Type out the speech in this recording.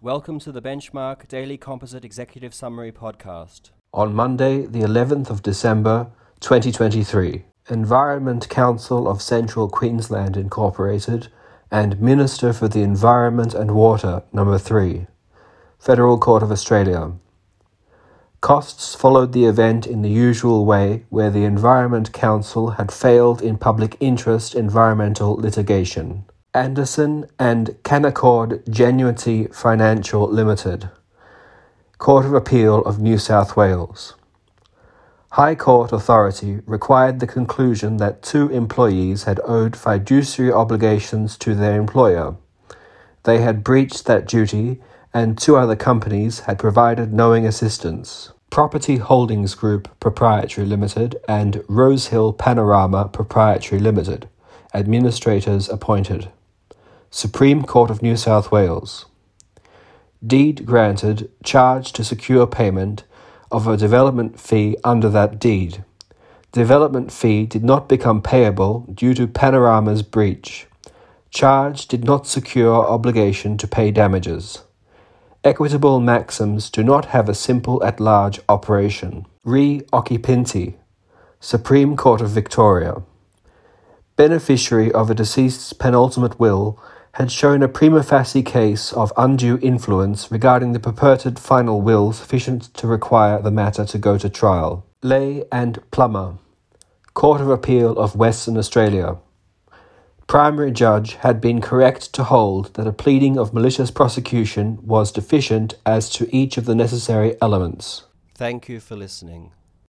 Welcome to the Benchmark Daily Composite Executive Summary Podcast. On Monday, the 11th of December, 2023, Environment Council of Central Queensland Incorporated and Minister for the Environment and Water, number 3, Federal Court of Australia. Costs followed the event in the usual way where the Environment Council had failed in public interest environmental litigation. Anderson and Canaccord Genuity Financial Limited, Court of Appeal of New South Wales. High Court authority required the conclusion that two employees had owed fiduciary obligations to their employer. They had breached that duty, and two other companies had provided knowing assistance. Property Holdings Group Proprietary Limited and Rosehill Panorama Proprietary Limited, administrators appointed. Supreme Court of New South Wales. Deed granted, charge to secure payment of a development fee under that deed. Development fee did not become payable due to Panorama's breach. Charge did not secure obligation to pay damages. Equitable maxims do not have a simple at large operation. Re occupanti. Supreme Court of Victoria. Beneficiary of a deceased's penultimate will had shown a prima facie case of undue influence regarding the purported final will sufficient to require the matter to go to trial. Lay and Plummer, Court of Appeal of Western Australia. Primary judge had been correct to hold that a pleading of malicious prosecution was deficient as to each of the necessary elements. Thank you for listening.